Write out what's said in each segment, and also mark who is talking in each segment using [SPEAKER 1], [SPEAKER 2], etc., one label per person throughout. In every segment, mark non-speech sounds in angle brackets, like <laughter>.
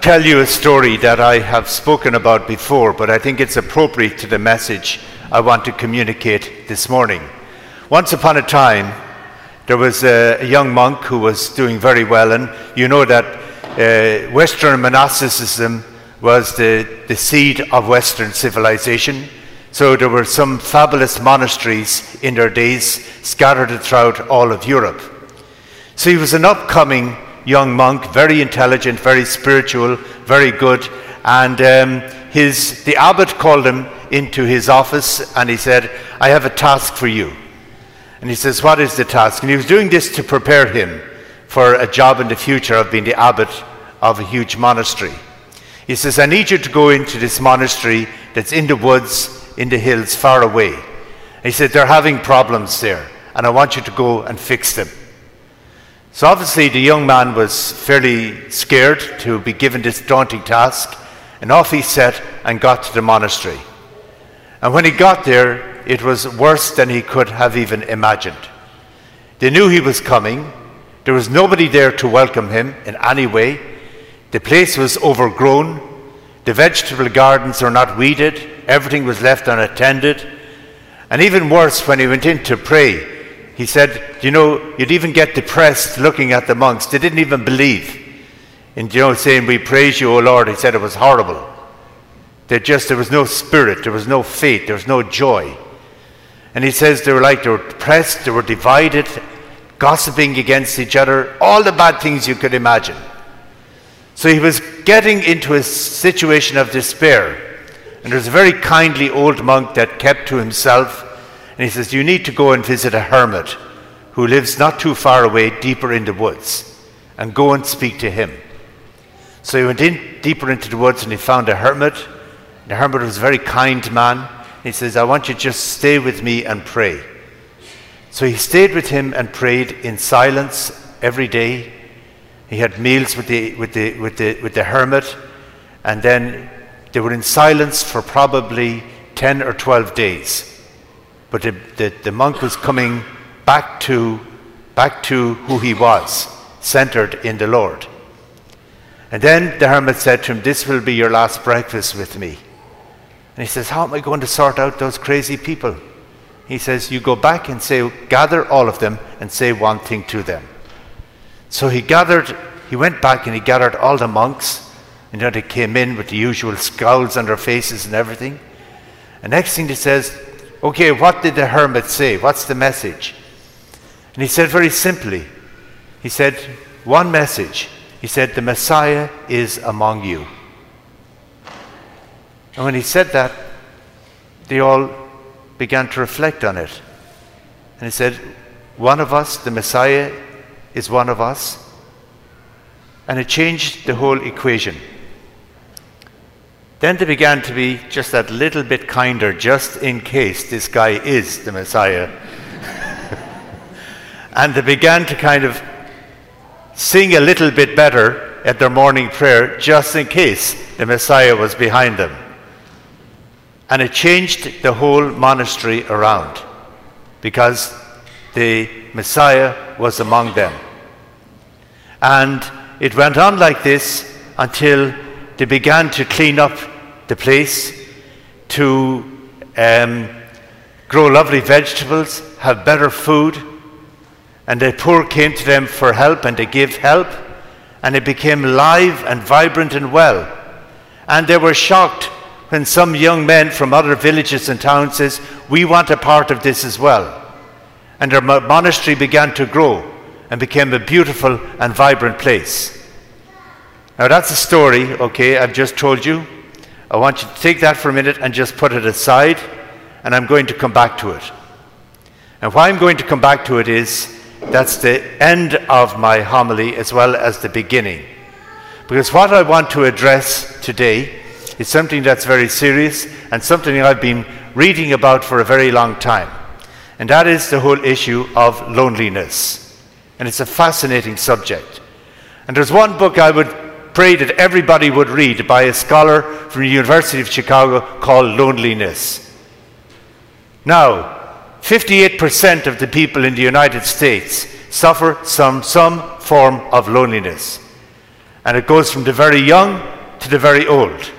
[SPEAKER 1] tell you a story that I have spoken about before, but I think it's appropriate to the message I want to communicate this morning. Once upon a time, there was a, young monk who was doing very well, and you know that uh, Western monasticism was the, the seed of Western civilization. So there were some fabulous monasteries in their days scattered throughout all of Europe. So he was an upcoming young monk, very intelligent, very spiritual, very good. And um, his, the abbot called him into his office and he said, I have a task for you. And he says, What is the task? And he was doing this to prepare him for a job in the future of being the abbot of a huge monastery. He says, I need you to go into this monastery that's in the woods, in the hills, far away. And he said, They're having problems there, and I want you to go and fix them. So obviously, the young man was fairly scared to be given this daunting task, and off he set and got to the monastery. And when he got there, it was worse than he could have even imagined. They knew he was coming. There was nobody there to welcome him in any way. The place was overgrown. The vegetable gardens were not weeded. Everything was left unattended. And even worse, when he went in to pray, he said, You know, you'd even get depressed looking at the monks. They didn't even believe. And, you know, saying, We praise you, O Lord. He said it was horrible. They just, there was no spirit, there was no faith, there was no joy. And he says they were like, they were depressed, they were divided, gossiping against each other, all the bad things you could imagine. So he was getting into a situation of despair. And there was a very kindly old monk that kept to himself and he says, You need to go and visit a hermit who lives not too far away, deeper in the woods, and go and speak to him. So he went in deeper into the woods and he found a hermit. The hermit was a very kind man. He says, I want you to just stay with me and pray. So he stayed with him and prayed in silence every day. He had meals with the, with the, with the, with the hermit, and then they were in silence for probably 10 or 12 days. But the, the, the monk was coming back to, back to who he was, centered in the Lord. And then the hermit said to him, This will be your last breakfast with me. And he says, How am I going to sort out those crazy people? He says, You go back and say, gather all of them and say one thing to them. So he gathered, he went back and he gathered all the monks. And then they came in with the usual scowls on their faces and everything. And next thing he says, Okay, what did the hermit say? What's the message? And he said very simply, he said, one message. He said, The Messiah is among you. And when he said that, they all began to reflect on it. And he said, One of us, the Messiah, is one of us. And it changed the whole equation. Then they began to be just that little bit kinder, just in case this guy is the Messiah. <laughs> and they began to kind of sing a little bit better at their morning prayer, just in case the Messiah was behind them. And it changed the whole monastery around because the Messiah was among them. And it went on like this until they began to clean up the place, to um, grow lovely vegetables, have better food. And the poor came to them for help and they gave help. And it became live and vibrant and well. And they were shocked when some young men from other villages and towns says, we want a part of this as well. And their monastery began to grow and became a beautiful and vibrant place. Now, that's a story, okay, I've just told you. I want you to take that for a minute and just put it aside, and I'm going to come back to it. And why I'm going to come back to it is that's the end of my homily as well as the beginning. Because what I want to address today is something that's very serious and something I've been reading about for a very long time. And that is the whole issue of loneliness. And it's a fascinating subject. And there's one book I would pray that everybody would read by a scholar from the University of Chicago called Loneliness. Now, 58% of the people in the United States suffer some, some form of loneliness. and it goes from the very young to the very old.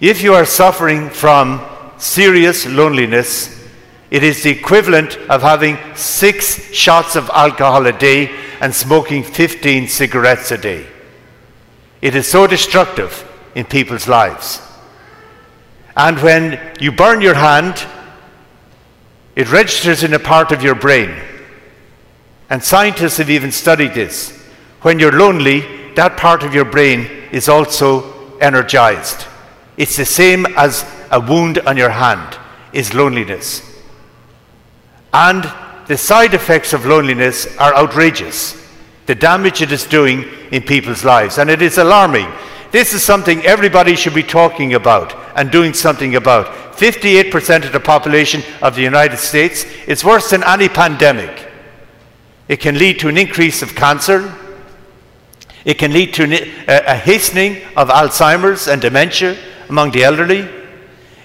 [SPEAKER 1] If you are suffering from serious loneliness, it is the equivalent of having six shots of alcohol a day and smoking 15 cigarettes a day. It is so destructive in people's lives. And when you burn your hand, it registers in a part of your brain. And scientists have even studied this. When you're lonely, that part of your brain is also energized. It's the same as a wound on your hand is loneliness. And the side effects of loneliness are outrageous. The damage it is doing in people's lives. And it is alarming. This is something everybody should be talking about and doing something about. 58% of the population of the United States is worse than any pandemic. It can lead to an increase of cancer. It can lead to a hastening of Alzheimer's and dementia among the elderly.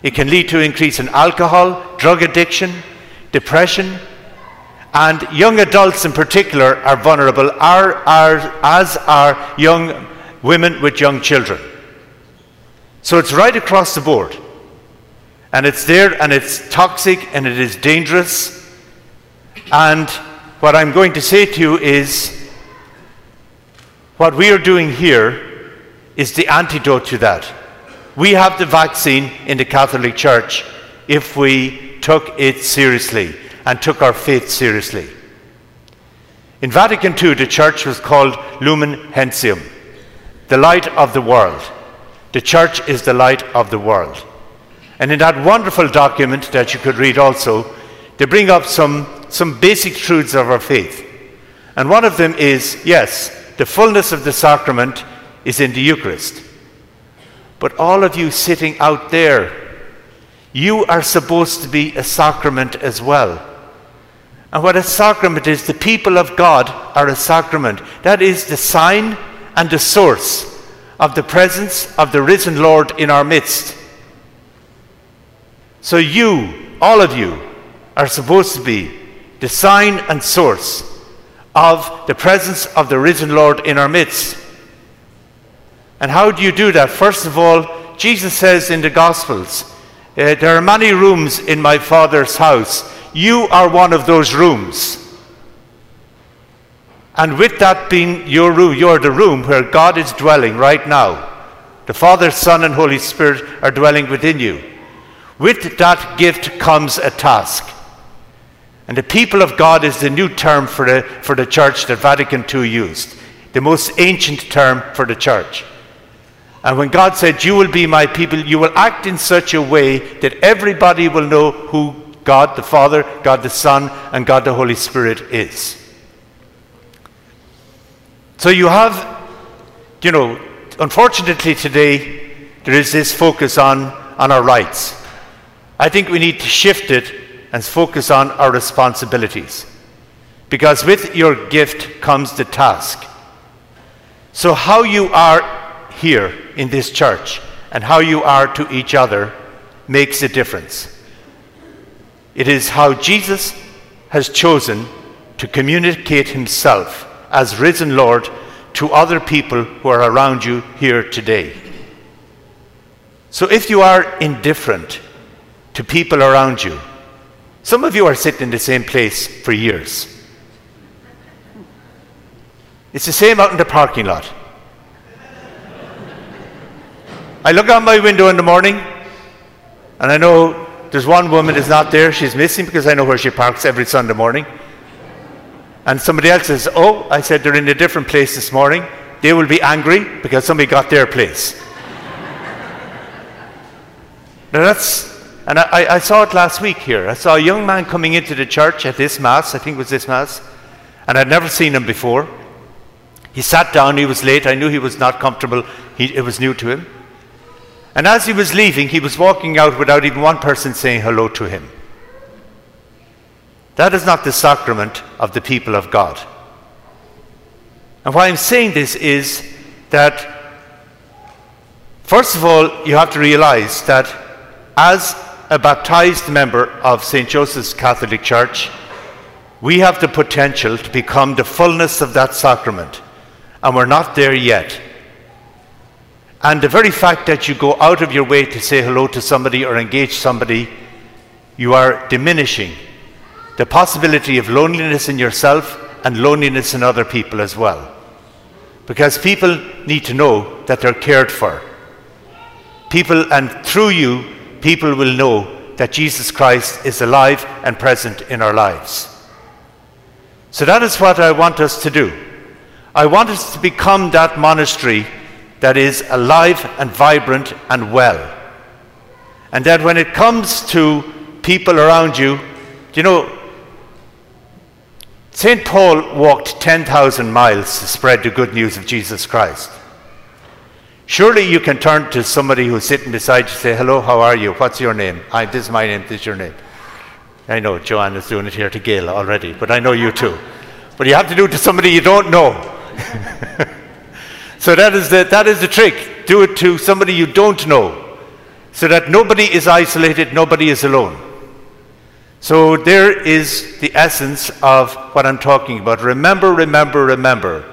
[SPEAKER 1] It can lead to an increase in alcohol, drug addiction, depression, and young adults in particular are vulnerable, are, are, as are young women with young children. So it's right across the board. And it's there and it's toxic and it is dangerous. And what I'm going to say to you is what we are doing here is the antidote to that. We have the vaccine in the Catholic Church if we took it seriously and took our faith seriously. In Vatican II, the church was called Lumen Gentium, the light of the world. The church is the light of the world. And in that wonderful document that you could read also, they bring up some, some basic truths of our faith. And one of them is yes, the fullness of the sacrament is in the Eucharist. But all of you sitting out there, you are supposed to be a sacrament as well. And what a sacrament is, the people of God are a sacrament. That is the sign and the source of the presence of the risen Lord in our midst. So, you, all of you, are supposed to be the sign and source of the presence of the risen Lord in our midst. And how do you do that? First of all, Jesus says in the Gospels, uh, There are many rooms in my Father's house. You are one of those rooms. And with that being your room, you're the room where God is dwelling right now. The Father, Son, and Holy Spirit are dwelling within you. With that gift comes a task. And the people of God is the new term for the, for the church that Vatican II used, the most ancient term for the church. And when God said, You will be my people, you will act in such a way that everybody will know who God the Father, God the Son, and God the Holy Spirit is. So you have, you know, unfortunately today, there is this focus on, on our rights. I think we need to shift it and focus on our responsibilities. Because with your gift comes the task. So, how you are here in this church and how you are to each other makes a difference. It is how Jesus has chosen to communicate himself as risen Lord to other people who are around you here today. So if you are indifferent to people around you, some of you are sitting in the same place for years. It's the same out in the parking lot. I look out my window in the morning and I know there's one woman is not there. She's missing because I know where she parks every Sunday morning. And somebody else says, Oh, I said they're in a different place this morning. They will be angry because somebody got their place. <laughs> now that's, and I, I saw it last week here. I saw a young man coming into the church at this Mass, I think it was this Mass, and I'd never seen him before. He sat down, he was late. I knew he was not comfortable, he, it was new to him. And as he was leaving, he was walking out without even one person saying hello to him. That is not the sacrament of the people of God. And why I'm saying this is that, first of all, you have to realize that as a baptized member of St. Joseph's Catholic Church, we have the potential to become the fullness of that sacrament. And we're not there yet. And the very fact that you go out of your way to say hello to somebody or engage somebody, you are diminishing the possibility of loneliness in yourself and loneliness in other people as well. Because people need to know that they're cared for. People, and through you, people will know that Jesus Christ is alive and present in our lives. So that is what I want us to do. I want us to become that monastery that is alive and vibrant and well. And that when it comes to people around you, you know, St. Paul walked 10,000 miles to spread the good news of Jesus Christ. Surely you can turn to somebody who's sitting beside you and say, Hello, how are you? What's your name? This is my name, this is your name. I know Joanne is doing it here to Gail already, but I know you too. But you have to do it to somebody you don't know. <laughs> so that is, the, that is the trick. Do it to somebody you don't know, so that nobody is isolated, nobody is alone. So there is the essence of what I'm talking about. Remember, remember, remember.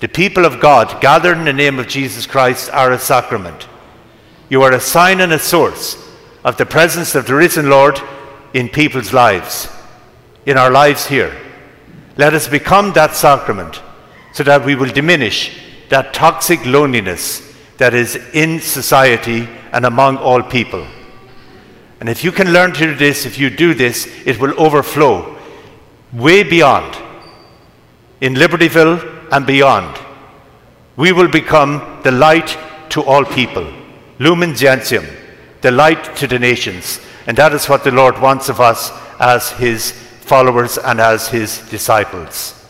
[SPEAKER 1] The people of God gathered in the name of Jesus Christ are a sacrament. You are a sign and a source of the presence of the risen Lord in people's lives, in our lives here. Let us become that sacrament so that we will diminish that toxic loneliness that is in society and among all people. And if you can learn to do this, if you do this, it will overflow way beyond. In Libertyville and beyond, we will become the light to all people. Lumen Gentium, the light to the nations. And that is what the Lord wants of us as His followers and as His disciples.